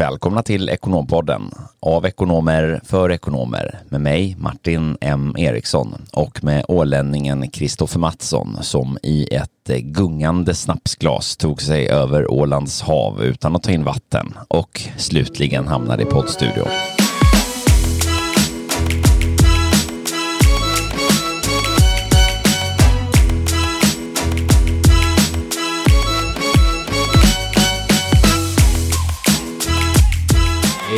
välkomna till Ekonompodden. Av ekonomer för ekonomer. Med mig Martin M. Eriksson. Och med ålänningen Kristoffer Mattsson som i ett gungande snapsglas tog sig över Ålands hav utan att ta in vatten. Och slutligen hamnade i poddstudion.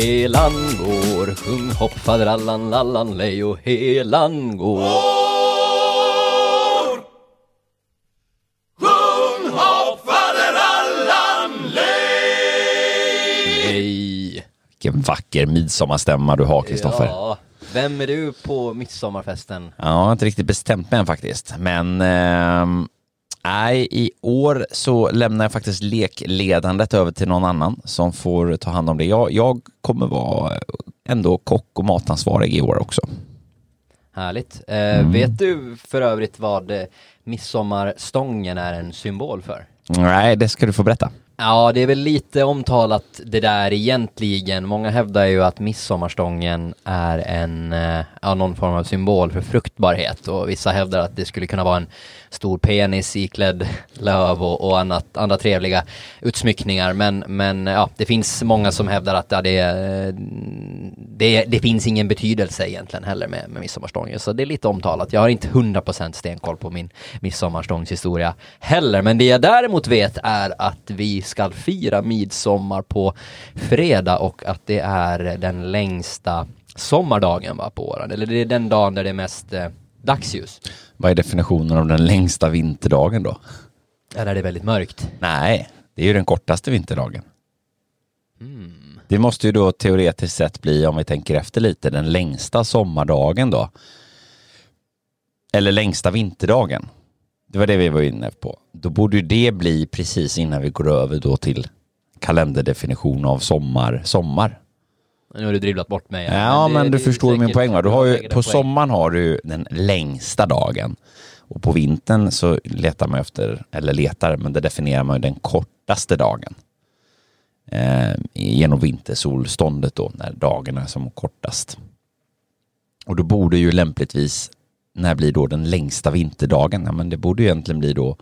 Helan går, sjung hopp faderallan lallan lej och helan går. Vilken vacker midsommarstämma du har Kristoffer. Ja, vem är du på midsommarfesten? Ja, jag har inte riktigt bestämt mig än faktiskt. Men ehm, nej, i år så lämnar jag faktiskt lekledandet över till någon annan som får ta hand om det. Jag, jag kommer vara ändå kock och matansvarig i år också. Härligt. Eh, Vet du för övrigt vad eh, midsommarstången är en symbol för? Nej, det ska du få berätta. Ja, det är väl lite omtalat det där egentligen. Många hävdar ju att midsommarstången är en, eh, ja, någon form av symbol för fruktbarhet och vissa hävdar att det skulle kunna vara en stor penis iklädd löv och, och annat, andra trevliga utsmyckningar. Men, men ja, det finns många som hävdar att ja, det, eh, det, det finns ingen betydelse egentligen heller med, med midsommarstången. Så det är lite omtalat. Jag har inte 100% stenkoll på min midsommarstångshistoria heller. Men det jag däremot vet är att vi ska fira midsommar på fredag och att det är den längsta sommardagen va, på åren. Eller det är den dagen där det är mest eh, dagsljus. Vad är definitionen av den längsta vinterdagen då? Eller det är väldigt mörkt. Nej, det är ju den kortaste vinterdagen. Det måste ju då teoretiskt sett bli, om vi tänker efter lite, den längsta sommardagen då. Eller längsta vinterdagen. Det var det vi var inne på. Då borde ju det bli precis innan vi går över då till kalenderdefinition av sommar, sommar. Nu har du dribblat bort mig. Ja, men, det- du det är förstår min poäng va? Du har ju, på poäng. sommaren har du den längsta dagen. Och på vintern så letar man efter, eller letar, men det definierar man ju den kortaste dagen. Eh, genom vintersolståndet då, när dagen är som kortast. Och då borde ju lämpligtvis, när blir då den längsta vinterdagen? Ja, men det borde ju egentligen bli då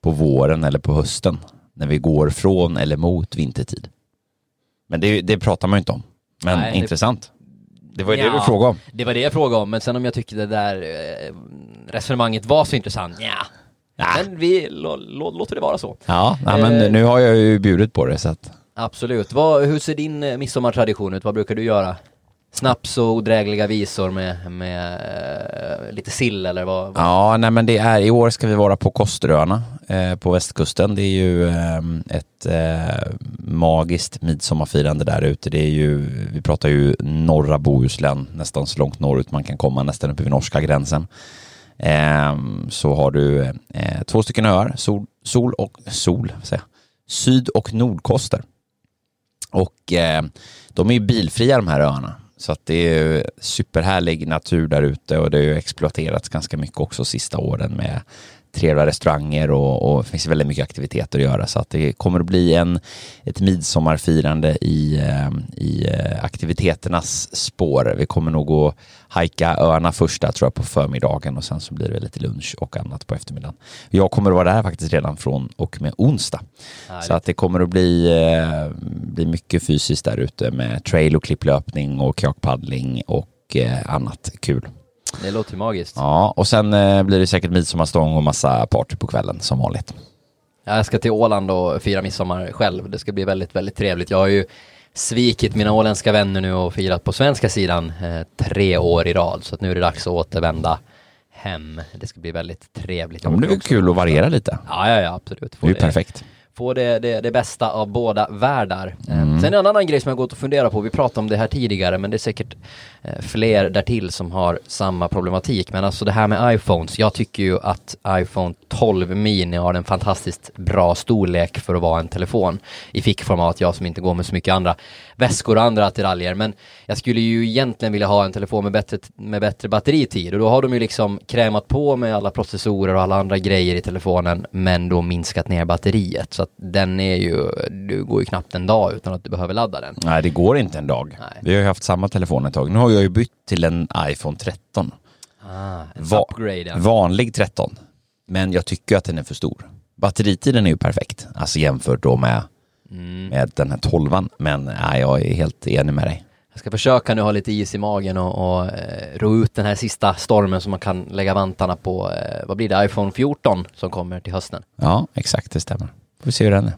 på våren eller på hösten. När vi går från eller mot vintertid. Men det, det pratar man ju inte om. Men Nej, det- intressant. Det var ju det Ja. du frågade om. Det var det jag frågade om, men sen om jag tyckte det där eh, resonemanget var så intressant, ja. Ja. Men vi lå, lå, låter det vara så. Ja, nej, men Eh. nu har jag ju bjudit på det så att... Absolut. Vad, hur ser din eh, midsommartradition ut? Vad brukar du göra? Snaps och odrägliga visor med, med eh, lite sill eller vad? vad? Ja, nej men det är, i år ska vi vara på Kosteröarna eh, på västkusten. Det är ju eh, ett eh, magiskt midsommarfirande där ute. Det är ju, vi pratar ju norra Bohuslän, nästan så långt norrut man kan komma, nästan uppe vid norska gränsen. Eh, så har du eh, två stycken öar, sol, sol och sol, säga, syd och nordkoster. Och eh, de är ju bilfria de här öarna. Så att det är superhärlig natur där ute och det har ju exploaterats ganska mycket också sista åren med trevliga restauranger och, och det finns väldigt mycket aktiviteter att göra så att det kommer att bli en, ett midsommarfirande i, eh, i eh, aktiviteternas spår. Vi kommer nog att hajka öarna första tror jag på förmiddagen och sen så blir det lite lunch och annat på eftermiddagen. Jag kommer att vara där faktiskt redan från och med onsdag. Härligt. Så att det kommer att bli, eh, bli mycket fysiskt där ute med trail och klipplöpning och kajakpaddling och annat kul. Det låter ju magiskt. Ja, och sen eh, blir det säkert midsommarstång och massa party på kvällen som vanligt. Jag ska till Åland och fira midsommar själv. Det ska bli väldigt, väldigt trevligt. Jag har ju svikit mina åländska vänner nu och firat på svenska sidan eh, tre år i rad. Så att nu är det dags att återvända hem. Det ska bli väldigt trevligt. Ja, men det är väl kul att variera lite. Ja, ja, ja absolut. Det Få är ju perfekt. Få det, det, det bästa av båda världar. Eh, Mm. Sen en annan grej som jag gått och funderat på, vi pratade om det här tidigare, men det är säkert eh, fler därtill som har samma problematik. Men alltså det här med iPhones, jag tycker ju att iPhone 12 mini har en fantastiskt bra storlek för att vara en telefon i fickformat, jag som inte går med så mycket andra väskor och andra attiraljer. Men jag skulle ju egentligen vilja ha en telefon med bättre, med bättre batteritid och då har de ju liksom krämat på med alla processorer och alla andra grejer i telefonen men då minskat ner batteriet. Så att den är ju, du går ju knappt en dag utan att du behöver ladda den. Nej, det går inte en dag. Nej. Vi har ju haft samma telefon ett tag. Nu har jag ju bytt till en iPhone 13. Ah, en Va- upgrade ja. Vanlig 13. Men jag tycker att den är för stor. Batteritiden är ju perfekt, alltså jämfört då med, Mm. med den här 12 Men nej, jag är helt enig med dig. Jag ska försöka nu ha lite is i magen och, och eh, ro ut den här sista stormen så man kan lägga vantarna på, eh, vad blir det, iPhone 14 som kommer till hösten. Ja, exakt, det stämmer. Får vi se hur den är.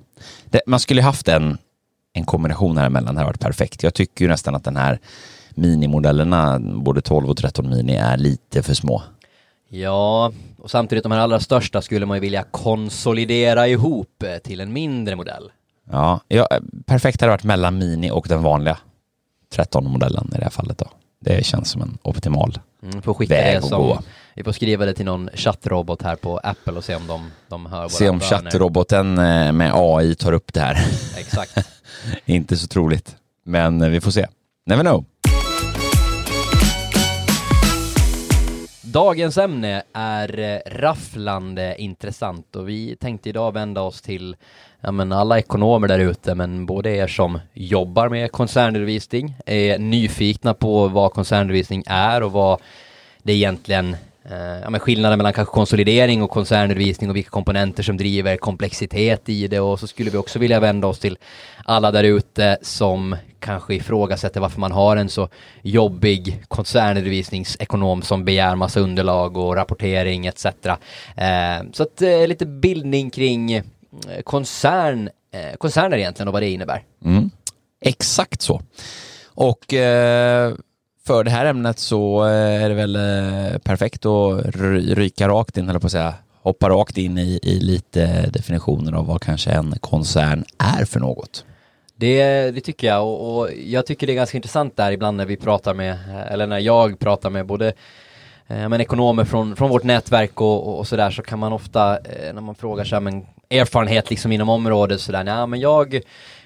Det, man skulle ju haft en, en kombination här emellan, det här varit perfekt. Jag tycker ju nästan att den här minimodellerna, både 12 och 13 mini, är lite för små. Ja, och samtidigt de här allra största skulle man ju vilja konsolidera ihop eh, till en mindre modell. Ja, ja, perfekt hade varit mellan mini och den vanliga 13-modellen i det här fallet då. Det känns som en optimal. Mm, Väg att gå. Vi får skriva det till någon chattrobot här på Apple och se om de, de hör våra Se om chattroboten eh, med AI tar upp det här. Exakt. Inte så troligt, men eh, vi får se. Never know. Dagens ämne är eh, rafflande intressant och vi tänkte idag vända oss till ja, men alla ekonomer där ute, men både er som jobbar med koncernredovisning, är nyfikna på vad koncernredovisning är och vad det egentligen Eh, ja, men skillnaden mellan kanske konsolidering och koncernredovisning och vilka komponenter som driver komplexitet i det och så skulle vi också vilja vända oss till alla där ute som kanske ifrågasätter varför man har en så jobbig koncernredovisningsekonom som begär massa underlag och rapportering etc. Eh, så att eh, lite bildning kring koncern, koncerner egentligen och vad det innebär. Mm. Exakt så. Och eh, för det här ämnet så eh, är det väl eh, perfekt att ryka rakt in, eller på att säga, hoppa rakt in i, i lite definitioner av vad kanske en koncern är för något. Det, det tycker jag och, och jag tycker det är ganska intressant där ibland när vi pratar med, eller när jag pratar med både eh, men ekonomer från, från vårt nätverk och, och, och sådär så kan man ofta eh, när man frågar sig men erfarenhet liksom inom området sådär, nej men jag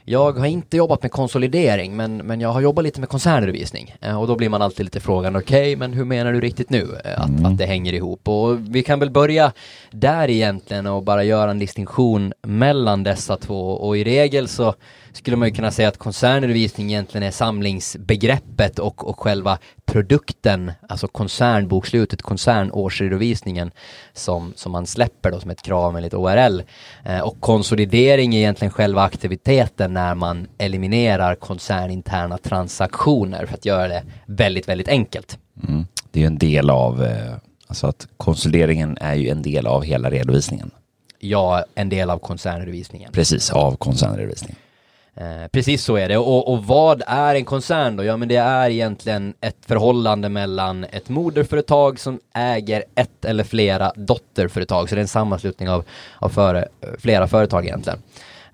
jag har inte jobbat med konsolidering men, men jag har jobbat lite med koncernredovisning. Eh, och då blir man alltid lite frågan okej men hur menar du riktigt nu eh, att, att det hänger ihop? Och vi kan väl börja där egentligen och bara göra en distinktion mellan dessa två. Och i regel så skulle man ju kunna säga att koncernredovisning egentligen är samlingsbegreppet och, och själva produkten, alltså koncernbokslutet, koncernårsredovisningen som, som man släpper då som ett krav enligt ORL. Eh, och konsolidering är egentligen själva aktiviteten när man eliminerar koncerninterna transaktioner för att göra det väldigt, väldigt enkelt. Mm. Det är en del av, eh, alltså att konsolideringen är ju en del av hela redovisningen. Ja, en del av koncernredovisningen. Precis, av koncernredovisningen. Eh, precis så är det. Och, och vad är en koncern då? Ja, men det är egentligen ett förhållande mellan ett moderföretag som äger ett eller flera dotterföretag. Så det är en sammanslutning av, av före, flera företag egentligen.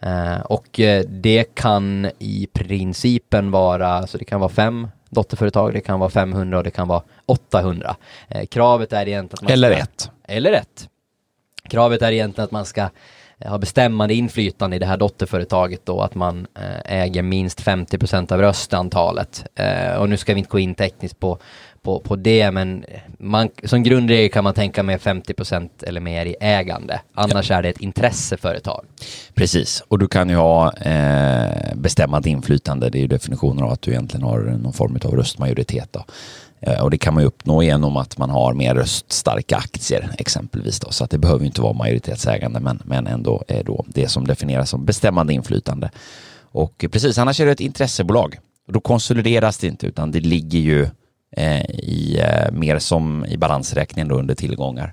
Eh, och eh, det kan i principen vara, så det kan vara fem dotterföretag, det kan vara 500 och det kan vara 800. Eh, kravet är egentligen att man Eller ska, ett. eller ett. Kravet är egentligen att man ska eh, ha bestämmande inflytande i det här dotterföretaget då, att man eh, äger minst 50% av röstantalet. Eh, och nu ska vi inte gå in tekniskt på, på, på det, men man, som grundregel kan man tänka med 50% eller mer i ägande. Annars är det ett intresseföretag. Precis, och du kan ju ha eh, bestämmande inflytande. Det är ju definitionen av att du egentligen har någon form av röstmajoritet. Då. Eh, och det kan man ju uppnå genom att man har mer röststarka aktier exempelvis. Då. Så att det behöver ju inte vara majoritetsägande men, men ändå är då det som definieras som bestämmande inflytande. Och precis, annars är det ett intressebolag. Och då konsolideras det inte utan det ligger ju eh, i, eh, mer som i balansräkningen då under tillgångar.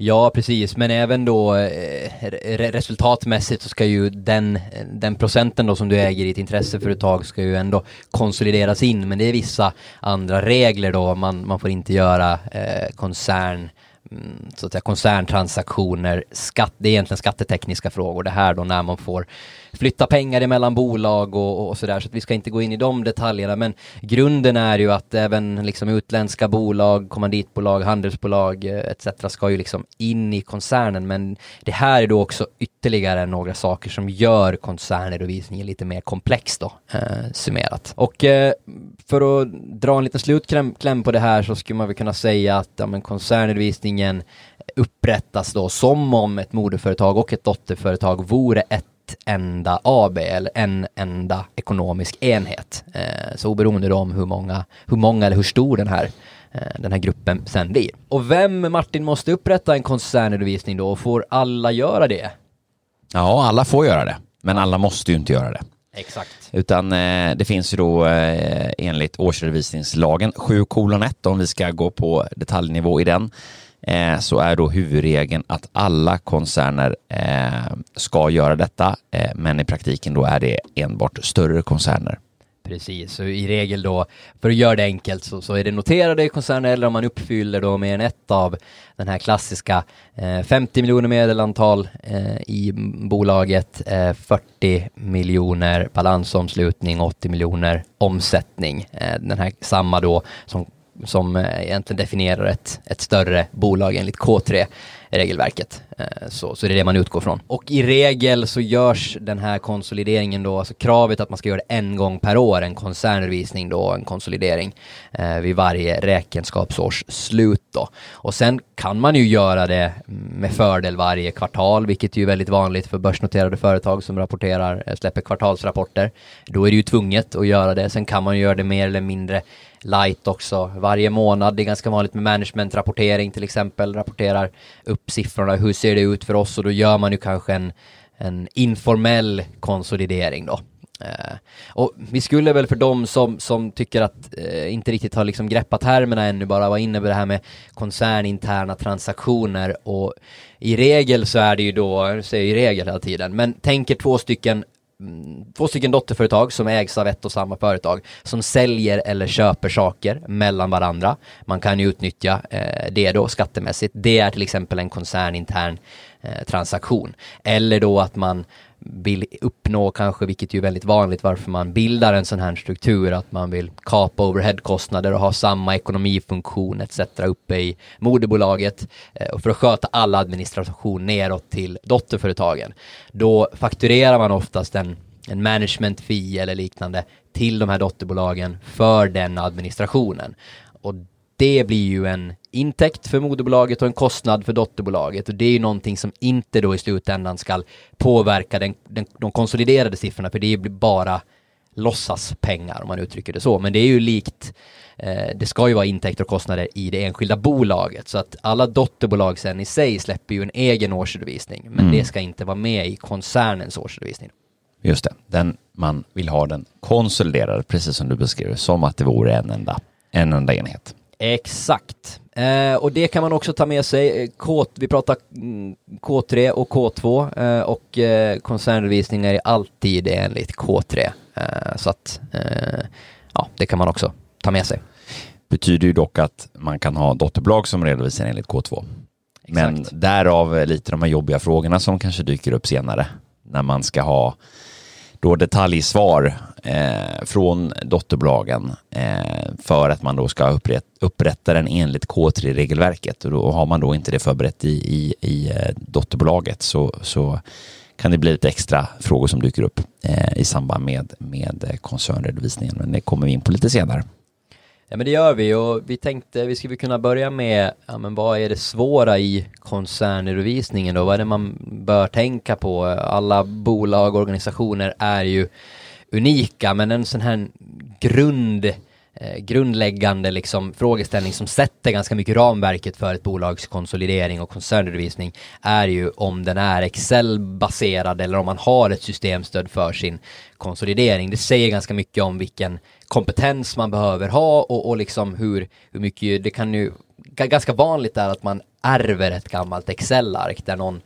Ja, precis, men även då eh, re- resultatmässigt så ska ju den, den procenten då som du äger i ett intresseföretag ska ju ändå konsolideras in, men det är vissa andra regler då, man, man får inte göra eh, koncern mm, så att säga koncerntransaktioner, skatt, det är egentligen skattetekniska frågor. Det här då när man får flytta pengar emellan bolag och, och sådär så att vi ska inte gå in i de detaljerna men grunden är ju att även liksom utländska bolag, kommanditbolag, handelsbolag eh, etc ska ju liksom in i koncernen men det här är då också ytterligare några saker som gör koncernredovisningen lite mer komplex då eh, summerat. Och eh, för att dra en liten slutkläm på det här så skulle man väl kunna säga att ja, men koncernredovisningen upprättas då som om ett moderföretag och ett dotterföretag vore ett ett enda AB eller en enda ekonomisk enhet. Eh, så oberoende om hur många, hur många eller hur stor den här eh, den här gruppen sen blir. Och vem, Martin, måste upprätta en koncernredovisning då och får alla göra det? Ja, alla får göra det, men alla måste ju inte göra det. Exakt. Utan eh, det finns ju då eh, enligt årsredovisningslagen 7 kolon 1 om vi ska gå på detaljnivå i den eh, så är då huvudregeln att alla koncerner eh, ska göra detta eh, men i praktiken då är det enbart större koncerner. Precis, så i regel då, för att göra det enkelt, så, så är det noterade koncerner eller om man uppfyller då mer än ett av den här klassiska eh, 50 miljoner medelantal eh, i bolaget, eh, 40 miljoner balansomslutning, 80 miljoner omsättning. Eh, den här samma då som som eh, egentligen definierar ett, ett större bolag enligt K3 regelverket. Eh, så, så det är det man utgår från. Och i regel så görs den här konsolideringen då, alltså kravet att man ska göra det en gång per år, en koncernredovisning då, en konsolidering eh, vid varje räkenskapsårs slut då. Och sen kan man ju göra det med fördel varje kvartal, vilket är ju väldigt vanligt för börsnoterade företag som rapporterar, eh, släpper kvartalsrapporter. Då är det ju tvunget att göra det. Sen kan man ju göra det mer eller mindre light också varje månad. Det är ganska vanligt med managementrapportering till exempel, rapporterar upp siffrorna, hur ser det ut för oss och då gör man ju kanske en, en informell konsolidering då. Uh, och vi skulle väl för dem som, som tycker att uh, inte riktigt har liksom greppat termerna ännu bara vara inne på det här med koncerninterna transaktioner och i regel så är det ju då, jag säger i regel hela tiden, men tänker två stycken Mm, två stycken dotterföretag som ägs av ett och samma företag som säljer eller köper saker mellan varandra. Man kan ju utnyttja eh, det då skattemässigt. Det är till exempel en koncernintern eh, transaktion. Eller då att man vill uppnå kanske, vilket ju är väldigt vanligt varför man bildar en sån här struktur, att man vill kapa overheadkostnader och ha samma ekonomifunktion etc. uppe i moderbolaget eh, och för att sköta all administration neråt till dotterföretagen. Då fakturerar man oftast en, en management fee eller liknande till de här dotterbolagen för den administrationen. Och det blir ju en intäkt för moderbolaget och en kostnad för dotterbolaget och det är ju någonting som inte då i slutändan ska påverka den, den, de konsoliderade siffrorna för det blir bara låtsaspengar om man uttrycker det så. Men det är ju likt, eh, det ska ju vara intäkter och kostnader i det enskilda bolaget så att alla dotterbolag sen i sig släpper ju en egen årsredovisning men mm. det ska inte vara med i koncernens årsredovisning. Just det, den man vill ha den konsoliderad precis som du beskriver, som att det vore en enda, en enda enhet. Exakt. Eh, och det kan man också ta med sig. Eh, K, vi pratar mm, K3 och K2 eh, och eh, koncernredovisningar är alltid enligt K3. Eh, så att eh, ja, det kan man också ta med sig. Betyder ju dock att man kan ha dotterbolag som redovisar enligt K2. Exakt. Men därav lite de här jobbiga frågorna som kanske dyker upp senare när man ska ha då detaljsvar eh, från dotterbolagen eh, för att man då ska upprätt, upprätta den enligt K3-regelverket och då har man då inte det förberett i, i, i eh, dotterbolaget så, så kan det bli lite extra frågor som dyker upp eh, i samband med, med eh, koncernredovisningen. Men det kommer vi in på lite senare. Ja men det gör vi och vi tänkte vi skulle kunna börja med, ja men vad är det svåra i koncernredovisningen då? Vad är det man bör tänka på? Alla bolag och organisationer är ju unika men en sån här grund eh, grundläggande liksom frågeställning som sätter ganska mycket ramverket för ett bolags konsolidering och koncernredovisning är ju om den är Excel-baserad eller om man har ett systemstöd för sin konsolidering. Det säger ganska mycket om vilken kompetens man behöver ha och, och liksom hur, hur mycket, det kan ju, ganska vanligt är att man ärver ett gammalt Excel-ark där någon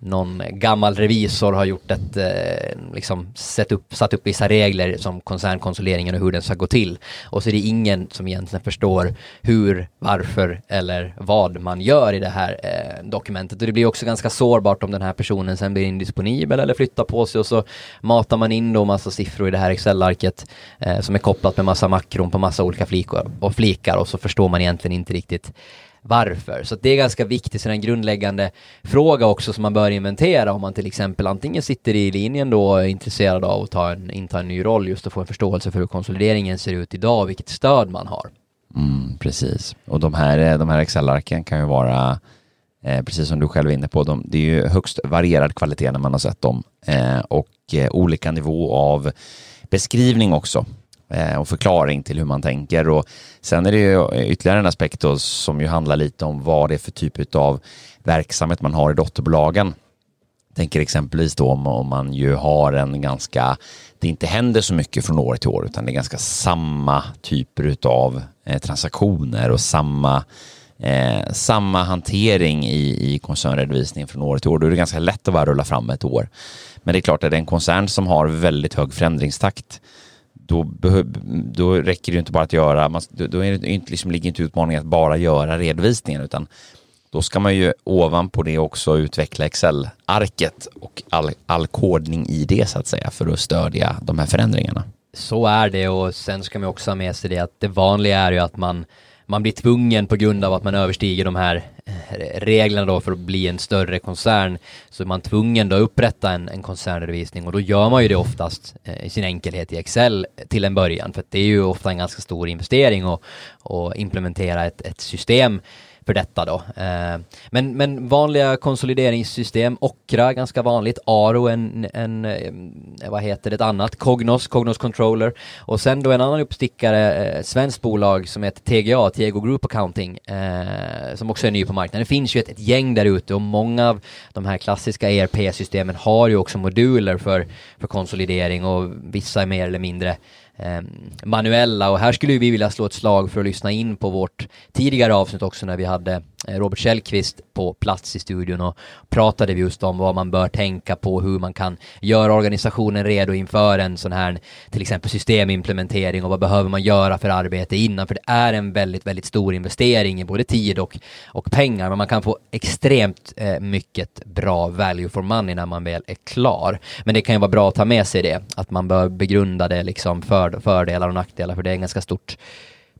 någon gammal revisor har gjort ett, eh, liksom sett upp, satt upp vissa regler som koncernkonsolideringen och hur den ska gå till. Och så är det ingen som egentligen förstår hur, varför eller vad man gör i det här eh, dokumentet. Och det blir också ganska sårbart om den här personen sen blir indisponibel eller flyttar på sig och så matar man in då massa siffror i det här Excel-arket eh, som är kopplat med massa makron på massa olika flikor och flikar och så förstår man egentligen inte riktigt varför. Så det är ganska viktigt, så en grundläggande fråga också som man bör inventera om man till exempel antingen sitter i linjen då och är intresserad av att ta en, inta en ny roll just att få en förståelse för hur konsolideringen ser ut idag och vilket stöd man har. Mm, precis, och de här, eh, de här Excel-arken kan ju vara Eh, precis som du själv är inne på, de, det är ju högst varierad kvalitet när man har sett dem eh, och eh, olika nivå av beskrivning också Eh, och förklaring till hur man tänker. Och sen är det ju ytterligare en aspekt då, som ju handlar lite om vad det är för typ av verksamhet man har i dotterbolagen. Tänker exempelvis då om, om man ju har en ganska, det inte händer så mycket från år till år utan det är ganska samma typer av eh, transaktioner och samma eh, samma hantering i, i koncernredovisningen från år till år. Då är det ganska lätt att bara rulla fram ett år. Men det är klart att det är en koncern som har väldigt hög förändringstakt då, då räcker det inte bara att göra, man, då är det inte, liksom, ligger inte utmaningen att bara göra redovisningen utan då ska man ju ovanpå det också utveckla Excel-arket och all, all kodning i det så att säga för att stödja de här förändringarna. Så är det och sen ska man också ha med sig det att det vanliga är ju att man man blir tvungen på grund av att man överstiger de här Eh, reglerna då för att bli en större koncern så är man tvungen då att upprätta en, en koncernredovisning och då gör man ju det oftast eh, i sin enkelhet i Excel till en början för att det är ju ofta en ganska stor investering att implementera ett, ett system för detta då. Eh, men, men vanliga konsolideringssystem, Okra ganska vanligt, Aro en, en, eh, vad heter det, ett annat, Cognos, Cognos Controller och sen då en annan uppstickare, eh, svenskt bolag som heter TGA, Tego Group Accounting, eh, som också är ny på marknaden. Det finns ju ett, ett gäng där ute och många av de här klassiska ERP-systemen har ju också moduler för, för konsolidering och vissa är mer eller mindre Ehm, manuella och här skulle vi vilja slå ett slag för att lyssna in på vårt tidigare avsnitt också när vi hade eh, Robert Källqvist på plats i studion och pratade vi just om vad man bör tänka på, hur man kan göra organisationen redo inför en sån här till exempel systemimplementering och vad behöver man göra för arbete innan, för det är en väldigt, väldigt stor investering i både tid och, och pengar, men man kan få extremt eh, mycket bra value for money när man väl är klar. Men det kan ju vara bra att ta med sig det, att man bör begrunda det liksom för, fördelar och nackdelar, för det är en ganska stort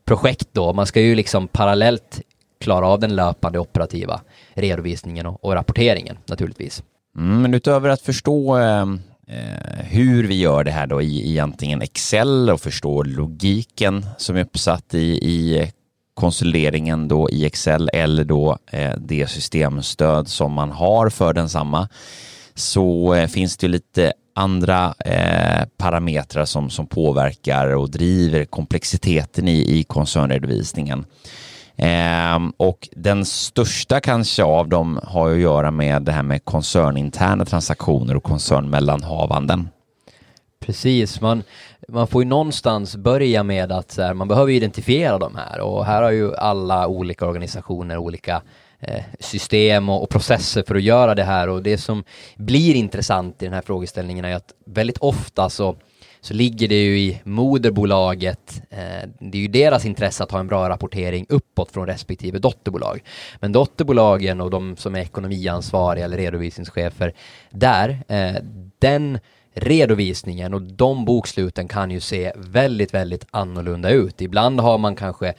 projekt då. Man ska ju liksom parallellt klara av den löpande operativa redovisningen och, och rapporteringen naturligtvis. Mm, men utöver att förstå ehm, eh, hur vi gör det här då i, i antingen Excel och förstå logiken som är uppsatt i, i konsolideringen då i Excel eller då eh, det systemstöd som man har för densamma så eh, finns det lite andra eh, parametrar som, som påverkar och driver komplexiteten i, i koncernredovisningen. Eh, och den största kanske av dem har att göra med det här med koncerninterna transaktioner och koncernmellanhavanden. Precis, man, man får ju någonstans börja med att här, man behöver identifiera de här och här har ju alla olika organisationer olika Eh, system och, och, processer för att göra det här och det som blir intressant i den här frågeställningen är att väldigt ofta så så ligger det ju i moderbolaget, eh, det är ju deras intresse att ha en bra rapportering uppåt från respektive dotterbolag. Men dotterbolagen och de som är ekonomiansvariga eller redovisningschefer där, eh, den redovisningen och de boksluten kan ju se väldigt, väldigt annorlunda ut. Ibland har man kanske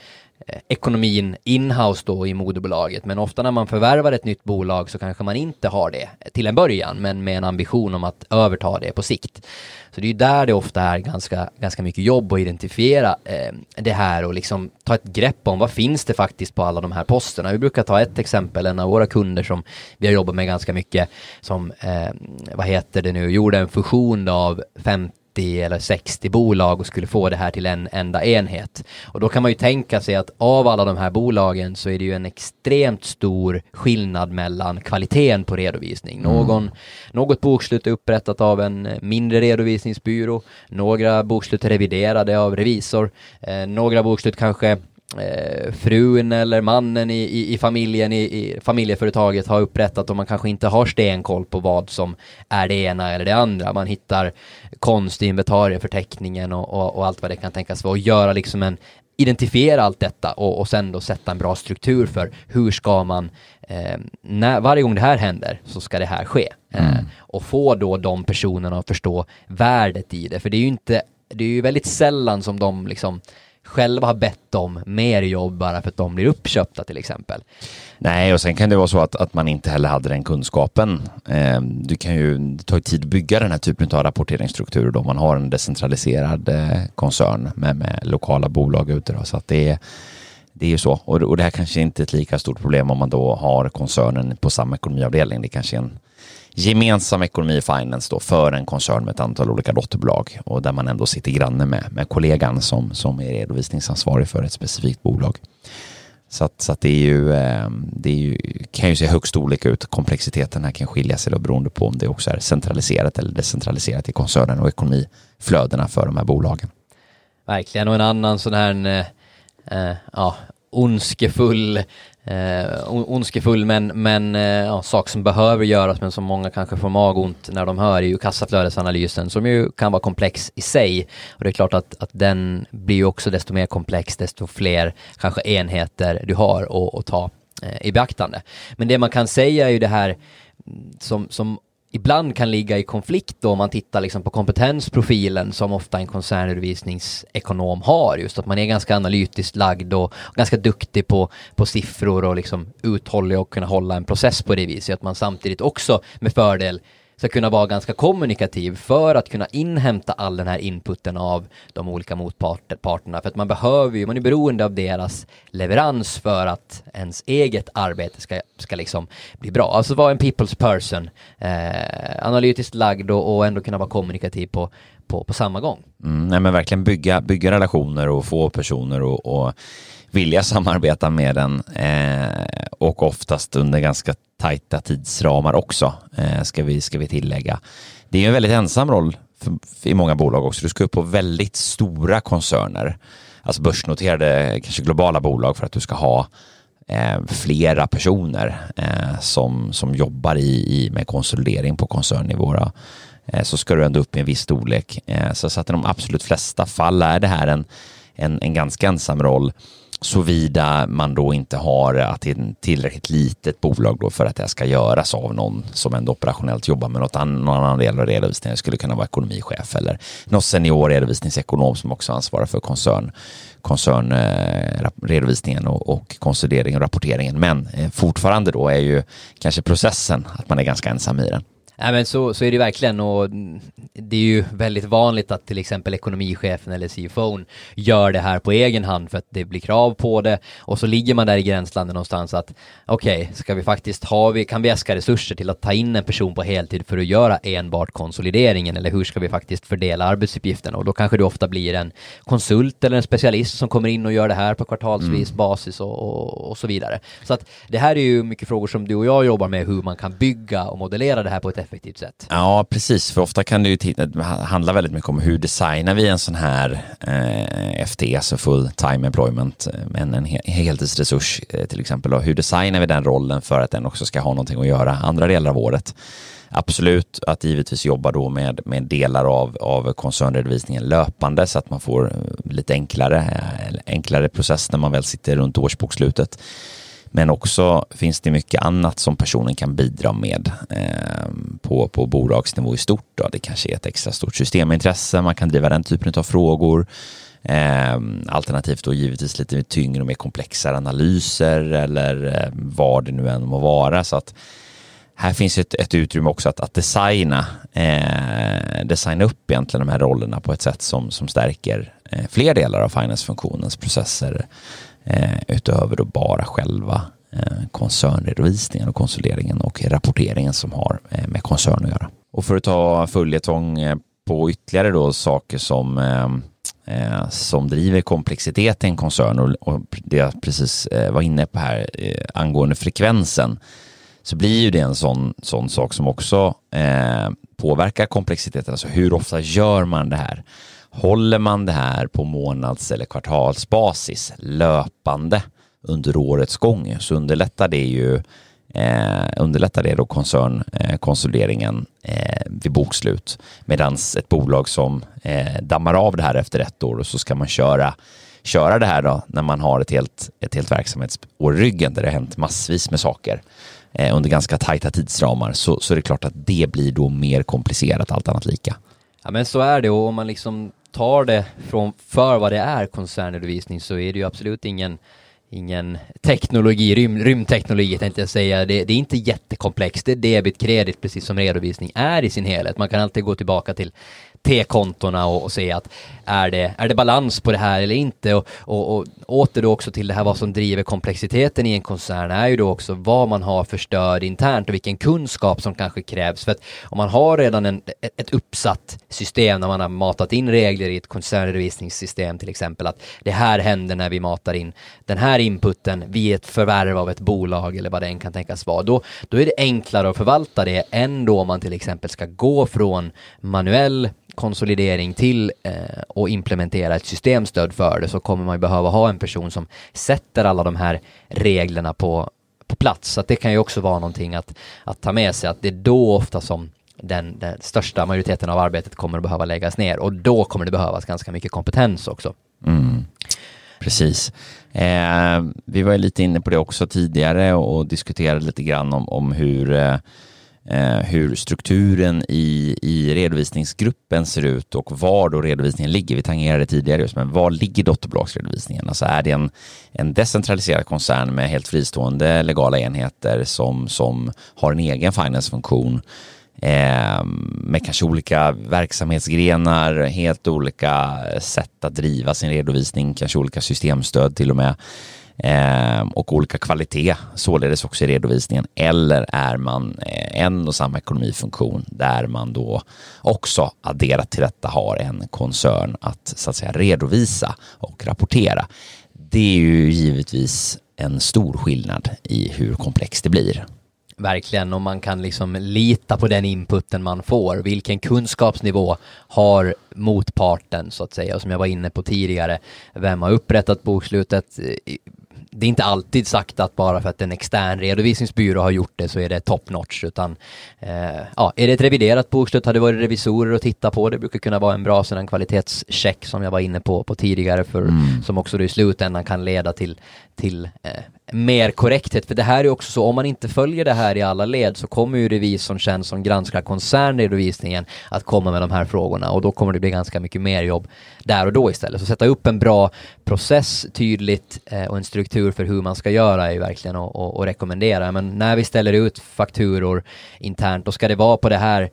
Eh, ekonomin inhouse då i moderbolaget. Men ofta när man förvärvar ett nytt bolag så kanske man inte har det till en början, men med en ambition om att överta det på sikt. Så det är ju där det ofta är ganska, ganska mycket jobb att identifiera eh, det här och liksom ta ett grepp om vad finns det faktiskt på alla de här posterna. Vi brukar ta ett exempel, en av våra kunder som vi har jobbat med ganska mycket, som, eh, vad heter det nu, gjorde en fusion av 50 50 eller 60 bolag och skulle få det här till en enda enhet. Och då kan man ju tänka sig att av alla de här bolagen så är det ju en extremt stor skillnad mellan kvaliteten på redovisning. Mm. Någon, mm. Något bokslut är upprättat av en mindre redovisningsbyrå, några bokslut är reviderade av revisor, eh, några bokslut kanske eh, frun eller mannen i, i, i familjen, i, i, familjeföretaget har upprättat och man kanske inte har stenkoll på vad som är det ena eller det andra. Man hittar konst i inventarieförteckningen och, och, och allt vad det kan tänkas vara och göra liksom en identifiera allt detta och, och sen då sätta en bra struktur för hur ska man, eh, när, varje gång det här händer så ska det här ske. Eh, mm. och få då de personerna att förstå värdet i det, för det är ju inte, det är ju väldigt sällan som de liksom själva har bett om mer jobb bara för att de blir uppköpta till exempel. Nej, och sen kan det vara så att, att man inte heller hade den kunskapen. Eh, du kan ju, det tar ju tid att bygga den här typen av rapporteringsstrukturer då man har en decentraliserad eh, koncern med, med lokala bolag ute. Då, så att det är det är ju så. Och, och det här kanske inte är ett lika stort problem om man då har koncernen på samma ekonomiavdelning. Det kanske är en gemensam ekonomi i finance då för en koncern med ett antal olika dotterbolag och där man ändå sitter granne med, med kollegan som, som är redovisningsansvarig för ett specifikt bolag. Så att, så att det, är ju, ehm, det är ju, kan ju se högst olika ut. Komplexiteten här kan skilja sig då beroende på om det också är centraliserat eller decentraliserat i koncernen och ekonomiflödena för de här bolagen. Verkligen, och en annan sån här en, eh ja, ondskefull eh, ondskefull men, men eh, ja, sak som behöver göras men som många kanske får magont när de hör är ju kassaflödesanalysen som ju kan vara komplex i sig. Och det är klart att, att den blir ju också desto mer komplex desto fler kanske enheter du har att, att ta eh, i beaktande. Men det man kan säga är ju det här mm, som, som ibland kan ligga i konflikt då om man tittar liksom på kompetensprofilen som ofta en koncernredovisningsekonom har. Just att man är ganska analytiskt lagd och ganska duktig på, på siffror och liksom uthållig och kunna hålla en process på det viset. Att man samtidigt också med fördel ska kunna vara ganska kommunikativ för att kunna inhämta all den här inputen av de olika motparterna. För att man behöver ju, man är beroende av deras leverans för att ens eget arbete ska, ska liksom bli bra. Alltså vara en people's person, eh, analytiskt lagd och, och ändå kunna vara kommunikativ på, på, på samma gång. Mm, nej men verkligen bygga, bygga relationer och få personer och, och vilja samarbeta med den eh, och oftast under ganska tajta tidsramar också, eh, ska, vi, ska vi tillägga. Det är en väldigt ensam roll för, för, i många bolag också. Du ska upp på väldigt stora koncerner, alltså börsnoterade, kanske globala bolag för att du ska ha eh, flera personer eh, som, som jobbar i, i, med konsolidering på koncernnivå. Eh, så ska du ändå upp i en viss storlek. Eh, så, så att i de absolut flesta fall är det här en, en, en ganska ensam roll såvida man då inte har att det är ett tillräckligt litet bolag då för att det ska göras av någon som ändå operationellt jobbar med något annan, någon annan del av redovisningen. Det skulle kunna vara ekonomichef eller någon senior redovisningsekonom som också ansvarar för koncern, koncernredovisningen eh, och, och konsolidering och rapporteringen. Men eh, fortfarande då är ju kanske processen att man är ganska ensam i den. Nej men så, så är det verkligen och det är ju väldigt vanligt att till exempel ekonomichefen eller CFO gör det här på egen hand för att det blir krav på det och så ligger man där i gränslandet någonstans att okej, okay, ska vi faktiskt ha, vi, kan vi äska resurser till att ta in en person på heltid för att göra enbart konsolideringen eller hur ska vi faktiskt fördela arbetsuppgifterna och då kanske det ofta blir en konsult eller en specialist som kommer in och gör det här på kvartalsvis mm. basis och, och, och, så vidare. Så att det här är ju mycket frågor som du och jag jobbar med hur man kan bygga och modellera det här på ett effektivt sätt. Ja, precis. För ofta kan det ju eh, handla väldigt mycket om hur designar vi en sån här eh, FTE, alltså full time employment, eh, en, en heltidsresurs eh, till exempel. Och hur designar vi den rollen för att den också ska ha någonting att göra andra delar av året? Absolut att givetvis jobba då med, med delar av, av koncernredovisningen löpande så att man får eh, lite enklare, enklare process när man väl sitter runt årsbokslutet. Men också finns det mycket annat som personen kan bidra med eh, på, på bolagsnivå i stort. Då. Det kanske är ett extra stort systemintresse, man kan driva den typen av frågor. Eh, alternativt då givetvis lite tyngre och mer komplexa analyser eller eh, vad det nu än må vara. Så att här finns ett, ett utrymme också att, att designa, eh, designa upp egentligen de här rollerna på ett sätt som, som stärker eh, fler delar av finance-funktionens processer eh, utöver då bara själva eh, koncernredovisningen och konsolideringen och rapporteringen som har eh, med koncern att göra. Och för att ta följetong eh, på ytterligare då saker som eh, eh som driver komplexitet i en koncern och, och det jag precis eh, var inne på här angående frekvensen så blir ju det en sån, sån sak som också eh, påverkar komplexiteten. Alltså hur ofta gör man det här? Håller man det här på månads eller kvartalsbasis löpande under årets gång så underlättar det ju eh, underlättar det då koncernkonsolideringen eh, eh, vid bokslut. Medan ett bolag som eh, dammar av det här efter ett år och så ska man köra köra det här då när man har ett helt, ett helt verksamhetsår i ryggen där det har hänt massvis med saker eh, under ganska tajta tidsramar så, så är det klart att det blir då mer komplicerat allt annat lika. Ja men så är det och om man liksom tar det från för vad det är koncernredovisning så är det ju absolut ingen ingen teknologi, rym, rymdteknologi tänkte jag säga. Det, det, är inte jättekomplext. Det är debit, kredit, precis som redovisning är i sin helhet. Man kan alltid gå tillbaka till, T-kontona och, och se att är det, är det balans på det här eller inte? Och, och, och åter då också till det här vad som driver komplexiteten i en koncern är ju då också vad man har för stöd internt och vilken kunskap som kanske krävs. För att om man har redan en, ett uppsatt system när man har matat in regler i ett koncernredovisningssystem till exempel att det här händer när vi matar in den här inputen vid ett förvärv av ett bolag eller vad det än kan tänkas vara. Då, då är det enklare att förvalta det än då man till exempel ska gå från manuell konsolidering till eh, och implementera ett systemstöd för det så kommer man ju behöva ha en person som sätter alla de här reglerna på, på plats. Så att det kan ju också vara någonting att, att ta med sig att det är då ofta som den, den största majoriteten av arbetet kommer att behöva läggas ner och då kommer det behövas ganska mycket kompetens också. Mm. Precis. Eh, vi var ju lite inne på det också tidigare och diskuterade lite grann om, om hur eh, eh, Eh, hur strukturen i, i redovisningsgruppen ser ut och var då redovisningen ligger. Vi tangerade tidigare just, men var ligger dotterbolagsredovisningen? Alltså är det en, en decentraliserad koncern med helt fristående legala enheter som, som har en egen finance-funktion eh, med kanske olika verksamhetsgrenar, helt olika sätt att driva sin redovisning, kanske olika systemstöd till och med eh, Ehm, och olika kvalitet således också i redovisningen. Eller är man eh, en och samma ekonomifunktion där man då också adderat till detta har en koncern att så att säga redovisa och rapportera. Det är ju givetvis en stor skillnad i hur komplext det blir. Verkligen, och man kan liksom lita på den inputen man får. Vilken kunskapsnivå har motparten så att säga? Och som jag var inne på tidigare, vem har upprättat bokslutet? Det är inte alltid sagt att bara för att en extern redovisningsbyrå har gjort det så är det top notch utan eh, ja, är det ett reviderat bokslut hade det varit revisorer att titta på. Det brukar kunna vara en bra sådan kvalitetscheck som jag var inne på, på tidigare för, mm. som också i slutändan kan leda till, till eh, mer korrekthet. För det här är också så, om man inte följer det här i alla led så kommer ju revisorn sen som granskar koncernredovisningen att komma med de här frågorna och då kommer det bli ganska mycket mer jobb där och då istället. Så sätta upp en bra process tydligt eh, och en struktur för hur man ska göra är ju verkligen att, rekommendera. Men när vi ställer ut fakturor internt då ska det vara på det här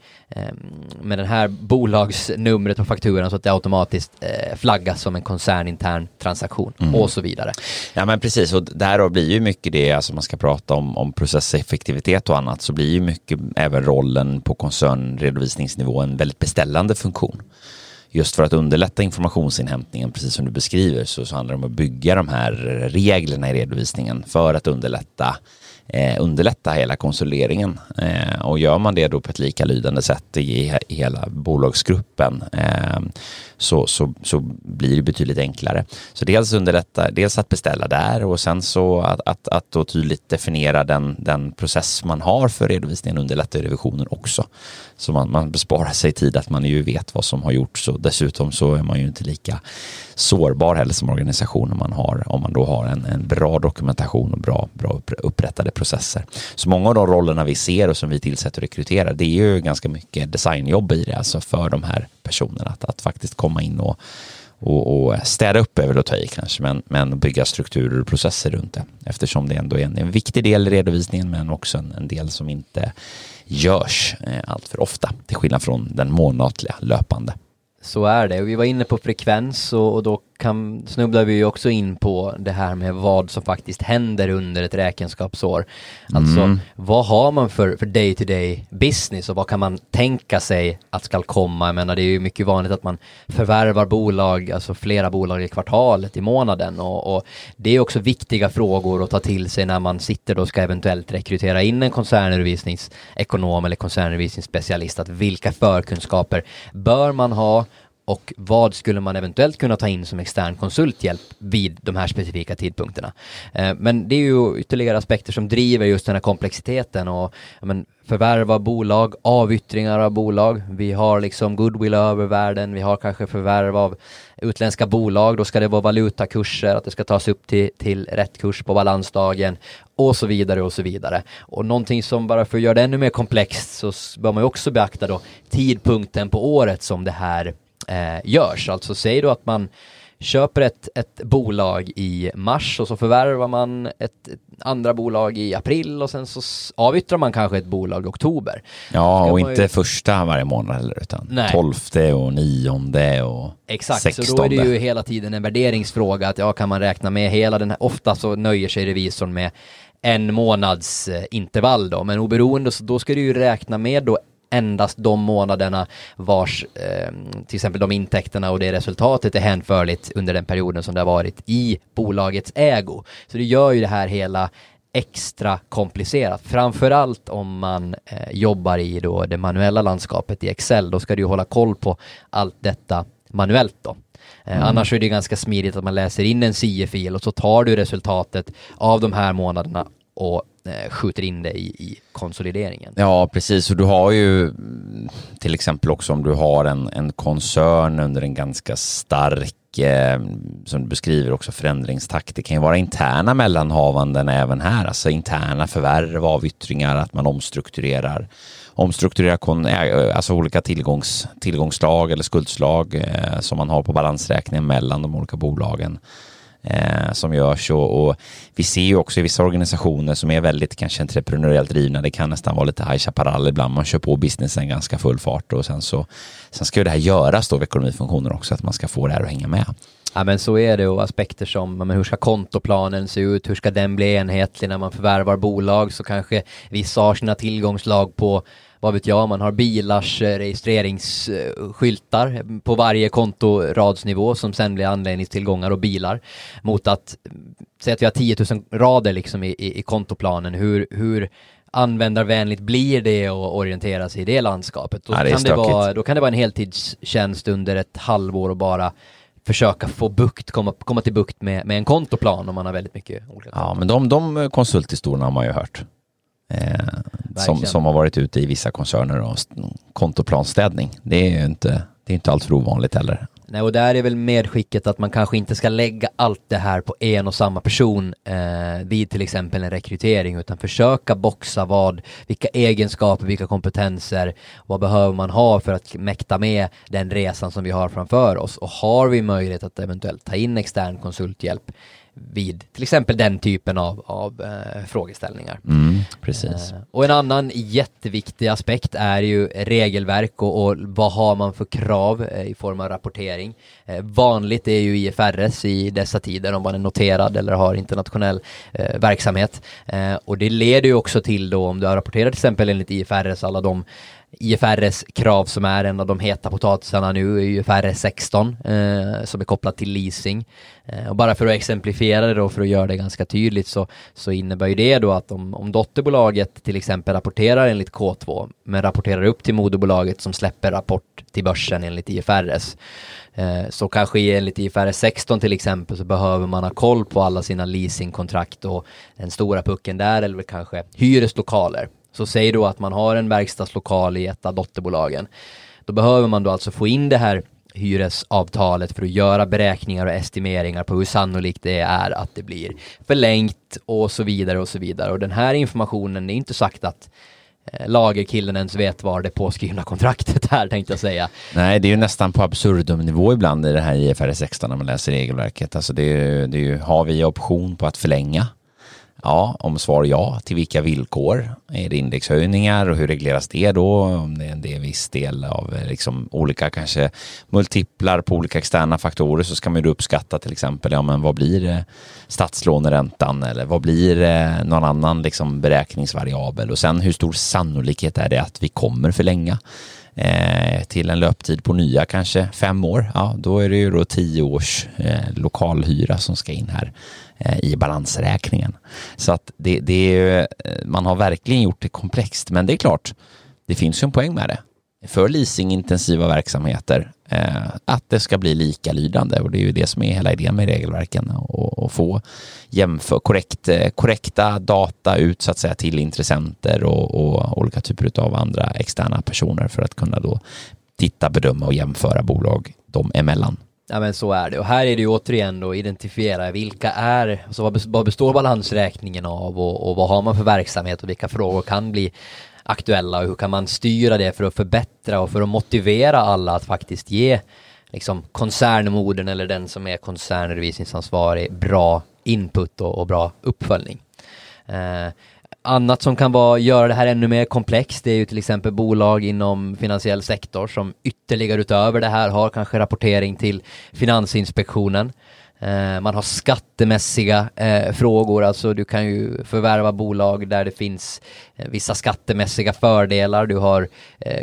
med det här bolagsnumret på fakturan så att det automatiskt eh, flaggas som en koncernintern transaktion mm. och så vidare. Ja men precis och därav blir ju mycket det, alltså man ska prata om, om processeffektivitet och annat så blir ju mycket även rollen på koncernredovisningsnivå en väldigt beställande funktion just för att underlätta informationsinhämtningen, precis som du beskriver, så, så handlar det om att bygga de här reglerna i redovisningen för att underlätta eh, underlätta hela konsolideringen. Eh, och gör man det då på ett likalydande sätt i, i hela bolagsgruppen eh, så, så, så blir det betydligt enklare. Så dels underlätta, dels att beställa där och sen så att, att, att då tydligt definiera den, den process man har för redovisningen underlättar revisionen också. Så man, man besparar sig tid att man ju vet vad som har gjorts och dessutom så är man ju inte lika sårbar heller som organisation om man, har, om man då har en, en bra dokumentation och bra, bra upprättade processer. Så många av de rollerna vi ser och som vi tillsätter och rekryterar, det är ju ganska mycket designjobb i det, alltså för de här personerna att, att faktiskt komma in och, och, och städa upp är väl att ta i kanske, men, men bygga strukturer och processer runt det. Eftersom det ändå är en, en viktig del i redovisningen, men också en, en del som inte görs eh, allt för ofta, till skillnad från den månatliga löpande. Så är det. Vi var inne på frekvens och, och då kan, snubblar vi ju också in på det här med vad som faktiskt händer under ett räkenskapsår. Alltså mm. vad har man för, för day to day business och vad kan man tänka sig att ska komma? Jag menar det är ju mycket vanligt att man förvärvar bolag, alltså flera bolag i kvartalet, i månaden och, och det är också viktiga frågor att ta till sig när man sitter då och ska eventuellt rekrytera in en koncernredovisningsekonom eller koncernredovisningsspecialist. Att vilka förkunskaper bör man ha och vad skulle man eventuellt kunna ta in som extern konsulthjälp vid de här specifika tidpunkterna. Eh, men det är ju ytterligare aspekter som driver just den här komplexiteten och men, förvärv av bolag, avyttringar av bolag. Vi har liksom goodwill över världen, vi har kanske förvärv av utländska bolag, då ska det vara valutakurser, att det ska tas upp till, till rätt kurs på balansdagen och så vidare och så vidare. Och någonting som bara för att göra det ännu mer komplext så bör man ju också beakta då tidpunkten på året som det här eh, görs. Alltså säg då att man köper ett, ett bolag i mars och så förvärvar man ett, ett andra bolag i april och sen så avyttrar man kanske ett bolag i oktober. Ja, och inte ju... första varje månad heller utan Nej. tolfte och nionde och Exakt, sextonde. så då är det ju hela tiden en värderingsfråga att ja, kan man räkna med hela den här, ofta så nöjer sig revisorn med en månads eh, intervall då, men oberoende så då ska du ju räkna med då endast de månaderna vars eh, till exempel de intäkterna och det resultatet är hänförligt under den perioden som det har varit i bolagets ägo. Så det gör ju det här hela extra komplicerat. Framförallt om man eh, jobbar i då det manuella landskapet i Excel, då ska du hålla koll på allt detta manuellt då. Eh, mm. Annars är det ganska smidigt att man läser in en CIE-fil och så tar du resultatet av de här månaderna och Eh, skjuter in det i, i konsolideringen. Ja, precis. Och du har ju till exempel också om du har en, en koncern under en ganska stark, eh, som du beskriver också, förändringstakt. Det kan ju vara interna mellanhavanden även här, alltså interna förvärv, avyttringar, att man omstrukturerar omstrukturerar kon, eh, alltså olika tillgångs, tillgångslag eller skuldslag eh, som man har på balansräkningen mellan de olika bolagen eh, som görs och, och, vi ser ju också i vissa organisationer som är väldigt kanske entreprenöriellt drivna, det kan nästan vara lite High Chaparral ibland, man kör på businessen ganska full fart och sen så sen ska ju det här göras då av ekonomifunktioner också, att man ska få det här att hänga med. Ja men så är det och aspekter som men hur ska kontoplanen se ut, hur ska den bli enhetlig när man förvärvar bolag? Så kanske vissa har sina tillgångslag på vad vet jag, man har bilars eh, registreringsskyltar på varje kontoradsnivå som sen blir anledningstillgångar och bilar. Mot att säga att vi har 10 000 rader liksom i, i, i kontoplanen, hur, hur användarvänligt blir det att orientera sig i det landskapet? Då, ja, det kan, det vara, då kan det vara en heltidstjänst under ett halvår och bara försöka få bukt, komma, komma till bukt med, med en kontoplan om man har väldigt mycket olika Ja, men de, de konsulthistorierna har man ju hört. Eh, som, som har varit ute i vissa koncerner och kontoplanstädning. Det är ju inte, det är inte allt för ovanligt heller. Nej, och där är väl medskicket att man kanske inte ska lägga allt det här på en och samma person eh, vid till exempel en rekrytering, utan försöka boxa vad, vilka egenskaper, vilka kompetenser, vad behöver man ha för att mäkta med den resan som vi har framför oss? Och har vi möjlighet att eventuellt ta in extern konsulthjälp, vid till exempel den typen av, av eh, frågeställningar. Mm, precis. Eh, och en annan jätteviktig aspekt är ju regelverk och, och vad har man för krav eh, i form av rapportering. Eh, vanligt är ju IFRS i dessa tider om man är noterad eller har internationell eh, verksamhet. Eh, och det leder ju också till då om du har rapporterat till exempel enligt IFRS alla de IFRS krav som är en av de heta potatisarna nu är IFRS 16 eh, som är kopplat till leasing. Eh, och bara för att exemplifiera det då, för att göra det ganska tydligt så, så innebär ju det då att om, om dotterbolaget till exempel rapporterar enligt K2 men rapporterar upp till moderbolaget som släpper rapport till börsen enligt IFRS eh, så kanske enligt IFRS 16 till exempel så behöver man ha koll på alla sina leasingkontrakt och den stora pucken där eller kanske hyreslokaler så säg då att man har en verkstadslokal i ett av dotterbolagen. Då behöver man då alltså få in det här hyresavtalet för att göra beräkningar och estimeringar på hur sannolikt det är att det blir förlängt och så vidare och så vidare. Och den här informationen är inte sagt att eh, lagerkillen ens vet var det påskrivna kontraktet är tänkte jag säga. Nej, det är ju nästan på absurdum nivå ibland i det här IFRS 16 när man läser regelverket. Alltså det är, ju, det är ju, har vi option på att förlänga Ja, om svar ja, till vilka villkor? Är det indexhöjningar och hur regleras det då? Om det är en viss del av eh, liksom olika kanske multiplar på olika externa faktorer så ska man ju uppskatta till exempel, ja men vad blir eh, statslåneräntan eller vad blir eh, någon annan liksom beräkningsvariabel och sen hur stor sannolikhet är det att vi kommer förlänga? Till en löptid på nya kanske fem år, ja då är det ju då tio års eh, lokalhyra som ska in här Eh, i balansräkningen. Så att det, det är, eh, man har verkligen gjort det komplext, men det är klart, det finns ju en poäng med det. För leasingintensiva verksamheter, eh, att det ska bli likalydande och det är ju det som är hela idén med regelverken och, och få jämför, korrekt, eh, korrekta data ut så att säga till intressenter och, och olika typer av andra externa personer för att kunna då titta, bedöma och jämföra bolag dem emellan. Ja men så är det och här är det ju återigen då identifiera vilka är, alltså vad består balansräkningen av och, och vad har man för verksamhet och vilka frågor kan bli aktuella och hur kan man styra det för att förbättra och för att motivera alla att faktiskt ge liksom koncernmodern eller den som är koncernredovisningsansvarig bra input och, och bra uppföljning. Eh, annat som kan vara, göra det här ännu mer komplext det är ju till exempel bolag inom finansiell sektor som ytterligare utöver det här har kanske rapportering till Finansinspektionen. Eh, man har skattemässiga eh, frågor, alltså du kan ju förvärva bolag där det finns eh, vissa skattemässiga fördelar. Du har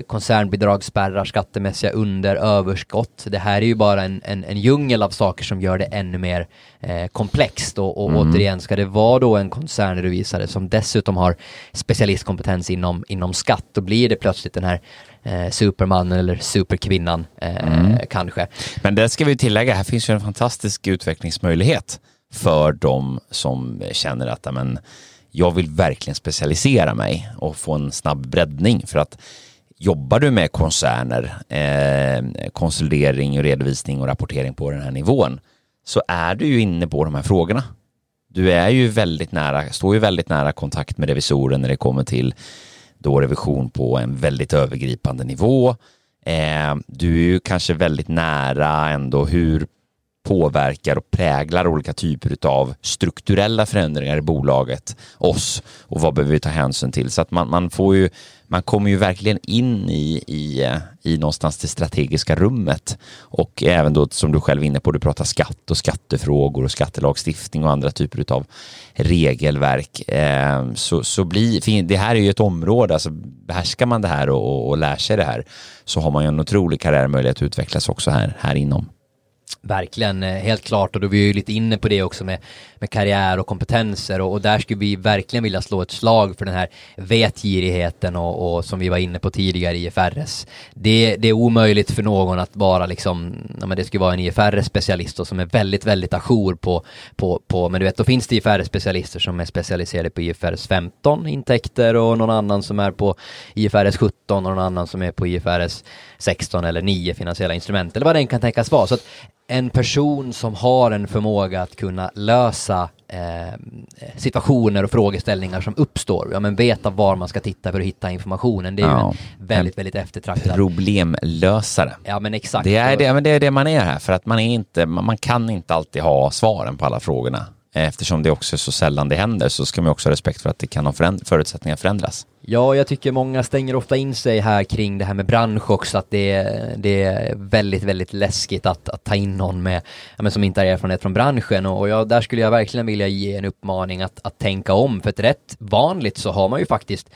koncernbidragsspärrar, skattemässiga under, överskott. Det här är ju bara en, en, en djungel av saker som gör det ännu mer komplext och, och mm. återigen ska det vara då en koncernredovisare som dessutom har specialistkompetens inom, inom skatt, då blir det plötsligt den här eh, supermannen eller superkvinnan eh, mm. kanske. Men det ska vi tillägga, här finns ju en fantastisk utvecklingsmöjlighet för de som känner att men, jag vill verkligen specialisera mig och få en snabb breddning för att jobbar du med koncerner, eh, konsolidering, redovisning och rapportering på den här nivån så är du ju inne på de här frågorna. Du är ju väldigt nära, står ju väldigt nära kontakt med revisoren när det kommer till då revision på en väldigt övergripande nivå. Eh, du är ju kanske väldigt nära ändå hur påverkar och präglar olika typer av strukturella förändringar i bolaget oss och vad behöver vi ta hänsyn till? Så att man, man får ju man kommer ju verkligen in i, i, i någonstans det strategiska rummet och även då som du själv är inne på, du pratar skatt och skattefrågor och skattelagstiftning och andra typer av regelverk. Eh, så, så bli, det här är ju ett område, alltså behärskar man det här och, och lär sig det här så har man ju en otrolig karriärmöjlighet att utvecklas också här, här inom. Verkligen, eh, helt klart och då är vi ju lite inne på det också med, med karriär och kompetenser och, och, där skulle vi verkligen vilja slå ett slag för den här vetgirigheten och, och som vi var inne på tidigare i IFRS. Det, det är omöjligt för någon att vara liksom, ja men det skulle vara en IFRS-specialist och som är väldigt, väldigt ajour på, på, på, men du vet då finns det IFRS-specialister som är specialiserade på IFRS 15 intäkter och någon annan som är på IFRS 17 och någon annan som är på IFRS 16 eller 9 finansiella instrument eller vad den kan tänkas vara. Så att en person som har en förmåga att kunna lösa eh, situationer och frågeställningar som uppstår, ja men veta var man ska titta för att hitta informationen, det är ja, en väldigt, väldigt eftertraktad. Problemlösare. Ja men exakt. Det är det, men det är det man är här, för att man är inte, man kan inte alltid ha svaren på alla frågorna. Eh, eftersom det också är så sällan det händer så ska man också ha respekt för att det kan ha föränd förutsättningar förändras. Ja, jag tycker många stänger ofta in sig här kring det här med bransch också, att det är, det är väldigt, väldigt läskigt att, att ta in någon med, ja, men som inte har erfarenhet från branschen och, och jag, där skulle jag verkligen vilja ge en uppmaning att, att tänka om, för att rätt vanligt så har man ju faktiskt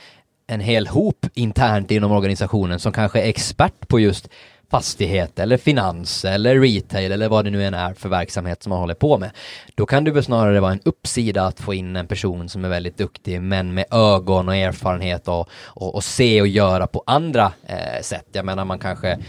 en hel hop internt inom organisationen som kanske är expert på just fastighet eller finans eller retail eller vad det nu än är för verksamhet som man håller på med. Då kan det väl snarare vara en uppsida att få in en person som är väldigt duktig men med ögon och erfarenhet och, och, och se och göra på andra eh, sätt. Jag menar man kanske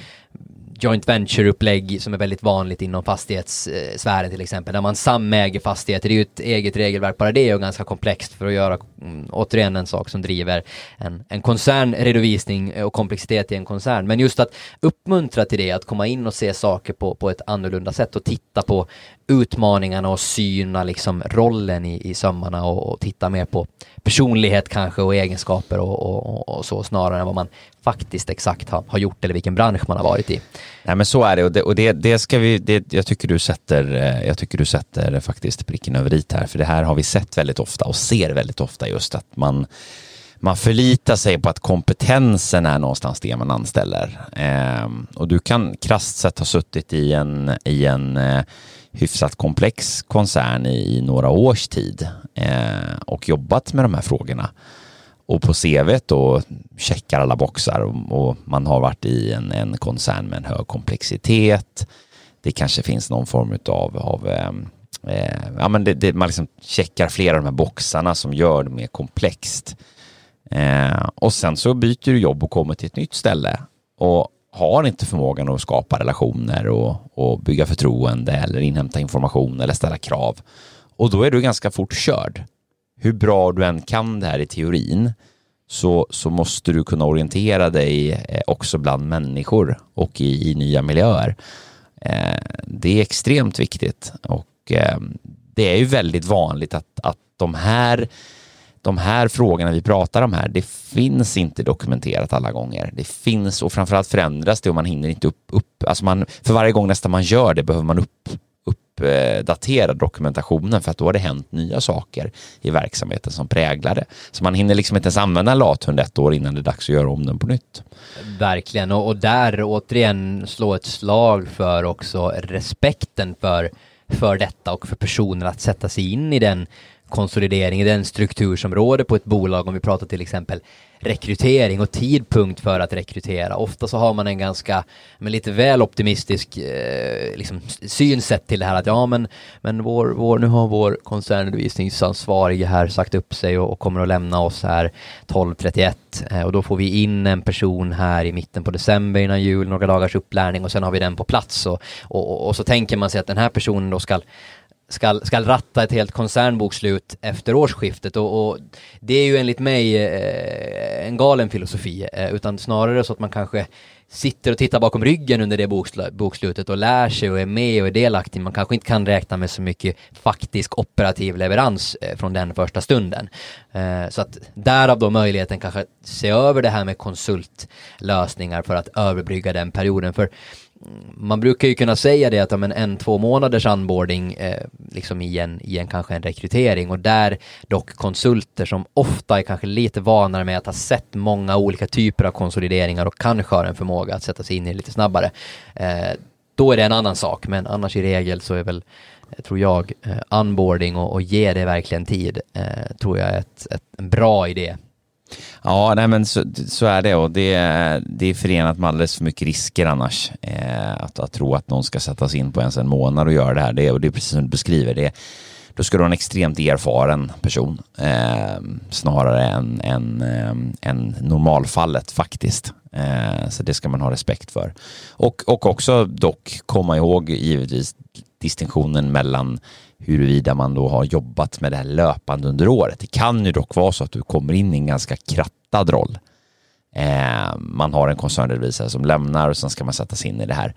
joint venture-upplägg som är väldigt vanligt inom fastighetssfären till exempel, där man samäger fastigheter. Det är ju ett eget regelverk, bara det är ju ganska komplext för att göra, mm, återigen en sak som driver en, en koncernredovisning eh, och komplexitet i en koncern. Men just att uppmuntra till det, att komma in och se saker på, på ett annorlunda sätt och titta på utmaningarna och syna liksom rollen i, i sömmarna och, och titta mer på personlighet kanske och egenskaper och, och, och, så snarare än vad man faktiskt exakt har, har gjort eller vilken bransch man har varit i. Nej men så är det och det, och det, det ska vi, det, jag, tycker du sätter, eh, jag tycker du sätter faktiskt pricken över i här för det här har vi sett väldigt ofta och ser väldigt ofta just att man man förlitar sig på att kompetensen är någonstans det man anställer. Eh, och du kan krasst sett ha suttit i en, i en eh, hyfsat komplex koncern i, i några års tid eh, och jobbat med de här frågorna. Och på CV då checkar alla boxar och, och man har varit i en, en, koncern med en hög komplexitet. Det kanske finns någon form av, av eh, eh, ja men det, det, man liksom checkar flera av de här boxarna som gör det mer komplext. Eh, och sen så byter du jobb och kommer till ett nytt ställe och har inte förmågan att skapa relationer och, och bygga förtroende eller inhämta information eller ställa krav. Och då är du ganska fort körd. Hur bra du än kan det här i teorin så, så måste du kunna orientera dig eh, också bland människor och i, i nya miljöer. Eh, det är extremt viktigt och eh, det är ju väldigt vanligt att, att de här de här frågorna vi pratar om här, det finns inte dokumenterat alla gånger. Det finns och framförallt förändras det och man hinner inte upp, upp alltså man, för varje gång nästan man gör det behöver man upp, uppdatera dokumentationen för att då har det hänt nya saker i verksamheten som präglar det. Så man hinner liksom inte ens använda en lathund ett år innan det är dags att göra om den på nytt. Verkligen, och, och där återigen slå ett slag för också respekten för, för detta och för personer att sätta sig in i den konsolidering, i den struktur som råder på ett bolag, om vi pratar till exempel rekrytering och tidpunkt för att rekrytera. Ofta så har man en ganska, men lite väl optimistisk eh, liksom, synsätt till det här att ja men, men vår, vår, nu har vår koncernredovisningsansvarige här sagt upp sig och, och kommer att lämna oss här 12.31 eh, och då får vi in en person här i mitten på december innan jul, några dagars upplärning och sen har vi den på plats och, och, och så tänker man sig att den här personen då ska ska, ska ratta ett helt koncernbokslut efter årsskiftet och, och det är ju enligt mig eh, en galen filosofi eh, utan snarare så att man kanske sitter och tittar bakom ryggen under det bokslutet och lär sig och är med och är delaktig. Man kanske inte kan räkna med så mycket faktisk operativ leverans eh, från den första stunden. Eh, så att därav då möjligheten kanske se över det här med konsultlösningar för att överbrygga den perioden. För man brukar ju kunna säga det att om en, en två månaders onboarding eh, liksom i en, i en kanske en rekrytering och där dock konsulter som ofta är kanske lite vanare med att ha sett många olika typer av konsolideringar och kanske har en förmåga att sätta sig in i det lite snabbare. Eh, då är det en annan sak, men annars i regel så är väl, eh, tror jag, eh, onboarding och, och ge det verkligen tid, eh, tror jag är ett, ett, en bra idé Ja, nej men så, så, är det och det, det är förenat med alldeles för mycket risker annars. Eh, att, att tro att någon ska sättas in på ens en månad och göra det här, det, och det är precis som du beskriver, det, då ska du ha en extremt erfaren person eh, snarare än, än, eh, än normalfallet faktiskt. Eh, så det ska man ha respekt för. Och, och också dock komma ihåg givetvis distinktionen mellan huruvida man då har jobbat med det här löpande under året. Det kan ju dock vara så att du kommer in i en ganska krattad roll. Eh, man har en koncernredovisare som lämnar och sen ska man sätta sig in i det här.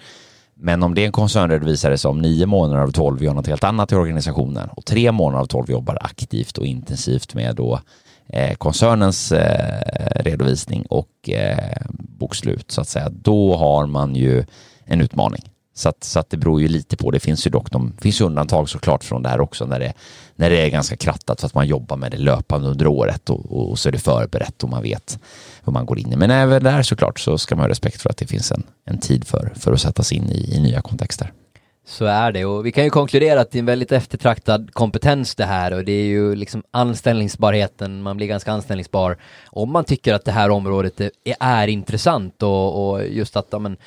Men om det är en koncernredovisare som nio månader av tolv gör något helt annat i organisationen och tre månader av tolv jobbar aktivt och intensivt med då eh, koncernens eh, redovisning och eh, bokslut så att säga, då har man ju en utmaning. Så att, så att det beror ju lite på. Det finns ju dock de, finns undantag såklart från det här också när det, när det är ganska krattat för att man jobbar med det löpande under året och, och så är det förberett och man vet hur man går in i. Men även där såklart så ska man ha respekt för att det finns en, en tid för, för att sätta sig in i, i nya kontexter. Så är det och vi kan ju konkludera att det är en väldigt eftertraktad kompetens det här och det är ju liksom anställningsbarheten, man blir ganska anställningsbar om man tycker att det här området är, är intressant och, och just att ja, men,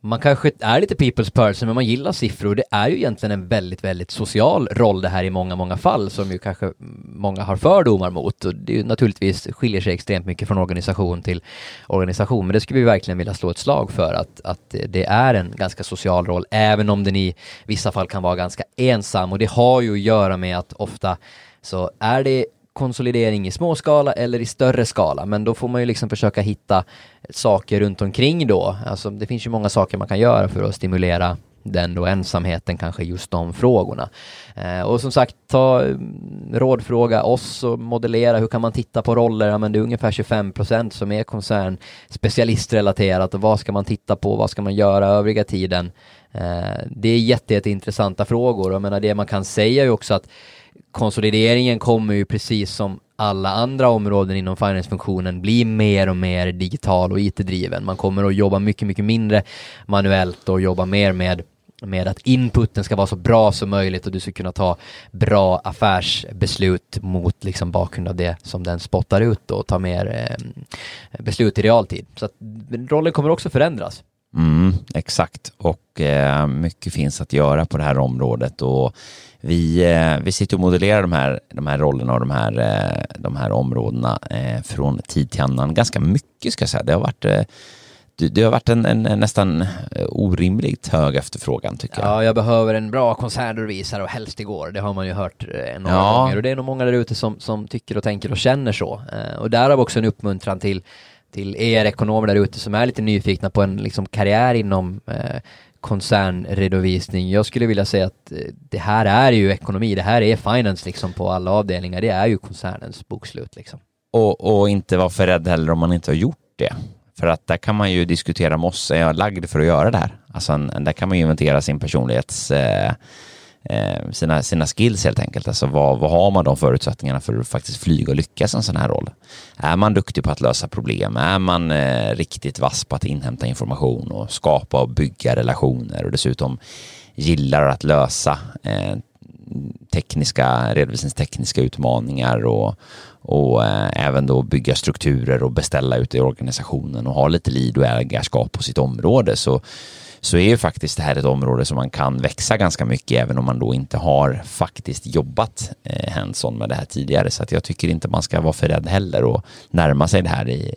man kanske är lite people's person men man gillar siffror. Det är ju egentligen en väldigt, väldigt social roll det här i många, många fall som ju kanske många har fördomar mot och det är ju naturligtvis skiljer sig extremt mycket från organisation till organisation. Men det skulle vi verkligen vilja slå ett slag för att, att det är en ganska social roll även om den i vissa fall kan vara ganska ensam och det har ju att göra med att ofta så är det konsolidering i småskala eller i större skala, men då får man ju liksom försöka hitta saker runt omkring då. Alltså det finns ju många saker man kan göra för att stimulera den då ensamheten, kanske just de frågorna. Eh, och som sagt, ta mm, rådfråga oss och modellera, hur kan man titta på roller? Ja, men det är ungefär 25 procent som är koncern specialistrelaterat och vad ska man titta på, vad ska man göra övriga tiden? Eh, det är jätte, jätteintressanta frågor och jag menar det man kan säga är ju också att konsolideringen kommer ju precis som alla andra områden inom finance-funktionen bli mer och mer digital och IT-driven. Man kommer att jobba mycket, mycket mindre manuellt och jobba mer med med att inputen ska vara så bra som möjligt och du ska kunna ta bra affärsbeslut mot liksom bakgrund av det som den spottar ut och ta mer eh, beslut i realtid. Så att rollen kommer också förändras. Mm, exakt, och eh, mycket finns att göra på det här området och vi, eh, vi sitter och modellerar de här, de här rollerna och de här, eh, de här områdena eh, från tid till annan ganska mycket ska jag säga. Det har varit det har varit en, en, en, nästan orimligt hög efterfrågan tycker jag. Ja, jag behöver en bra koncernredovisare och helst igår. Det har man ju hört några ja. gånger och det är nog många där ute som, som tycker och tänker och känner så. Och där har vi också en uppmuntran till till er ekonomer där ute som är lite nyfikna på en liksom, karriär inom eh, koncernredovisning. Jag skulle vilja säga att eh, det här är ju ekonomi, det här är finance liksom på alla avdelningar. Det är ju koncernens bokslut liksom. Och, och inte vara för rädd heller om man inte har gjort det. För att där kan man ju diskutera med oss, är jag lagd för att göra det här? Alltså en, där kan man ju inventera sin personlighets eh, Eh, sina, sina skills helt enkelt. Alltså vad, vad har man de förutsättningarna för att faktiskt flyga och lyckas i en sån här roll? Är man duktig på att lösa problem? Är man eh, riktigt vass på att inhämta information och skapa och bygga relationer och dessutom gillar att lösa eh, tekniska, redovisningstekniska utmaningar och, och eh, även då bygga strukturer och beställa ut i organisationen och ha lite lead och ägarskap på sitt område så så är ju faktiskt det här ett område som man kan växa ganska mycket även om man då inte har faktiskt jobbat eh, hands-on med det här tidigare. Så att jag tycker inte man ska vara för rädd heller och närma sig det här i,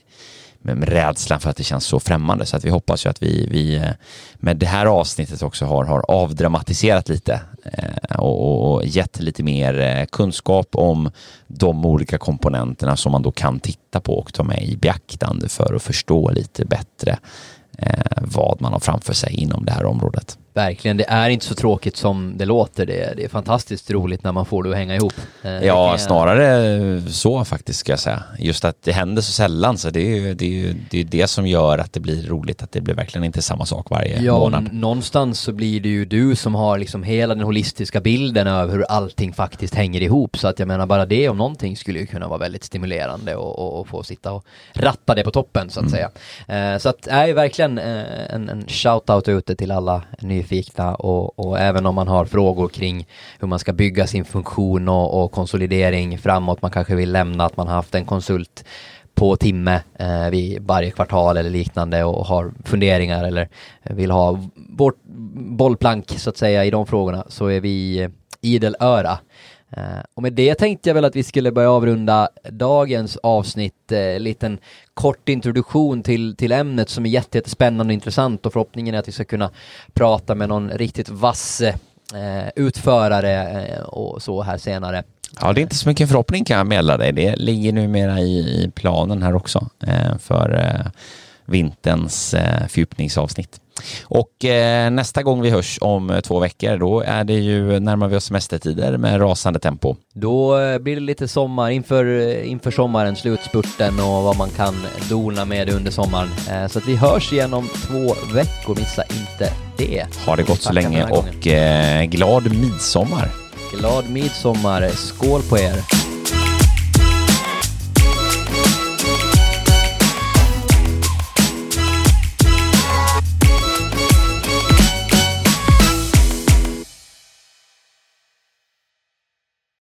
med, rädslan för att det känns så främmande. Så att vi hoppas ju att vi, vi eh, med det här avsnittet också har, har avdramatiserat lite eh, och, och gett lite mer eh, kunskap om de olika komponenterna som man då kan titta på och ta med i beaktande för att förstå lite bättre Eh, vad man har framför sig inom det här området. Verkligen, det är inte så tråkigt som det låter. Det är, det är fantastiskt roligt när man får det att hänga ihop. Eh, ja, snarare så faktiskt ska jag säga. Just att det händer så sällan så det är ju det, är det, är det som gör att det blir roligt, att det blir verkligen inte samma sak varje ja, månad. Någonstans så blir det ju du som har liksom hela den holistiska bilden över hur allting faktiskt hänger ihop. Så att jag menar bara det om någonting skulle ju kunna vara väldigt stimulerande och, och, och få sitta och ratta det på toppen så att mm. säga. Eh, så att är ju verkligen eh, en, en shout-out ute till alla nya nyfikna och, och, även om man har frågor kring hur man ska bygga sin funktion och, och konsolidering framåt, man kanske vill lämna att man har haft en konsult på timme eh, vid varje kvartal eller liknande och har funderingar eller vill ha vårt bollplank så att säga i de frågorna så är vi idel öra. Eh, och med det tänkte jag väl att vi skulle börja avrunda dagens avsnitt, eh, liten kort introduktion till, till ämnet som är jättespännande och intressant och förhoppningen är att vi ska kunna prata med någon riktigt vass eh, utförare eh, och så här senare. Ja, det är inte så mycket förhoppning kan jag meddela dig. Det ligger numera i, i planen här också eh, för vinterns fördjupningsavsnitt. Och eh, nästa gång vi hörs om eh, två veckor, då är det ju närmar vi oss semestertider med rasande tempo. Då eh, blir det lite sommar inför, eh, inför sommaren, slutspurten och vad man kan dona med under sommaren. Eh, så att vi hörs igen om två veckor, missa inte det. Ha det gott så länge och eh, glad midsommar! Glad midsommar, skål på er!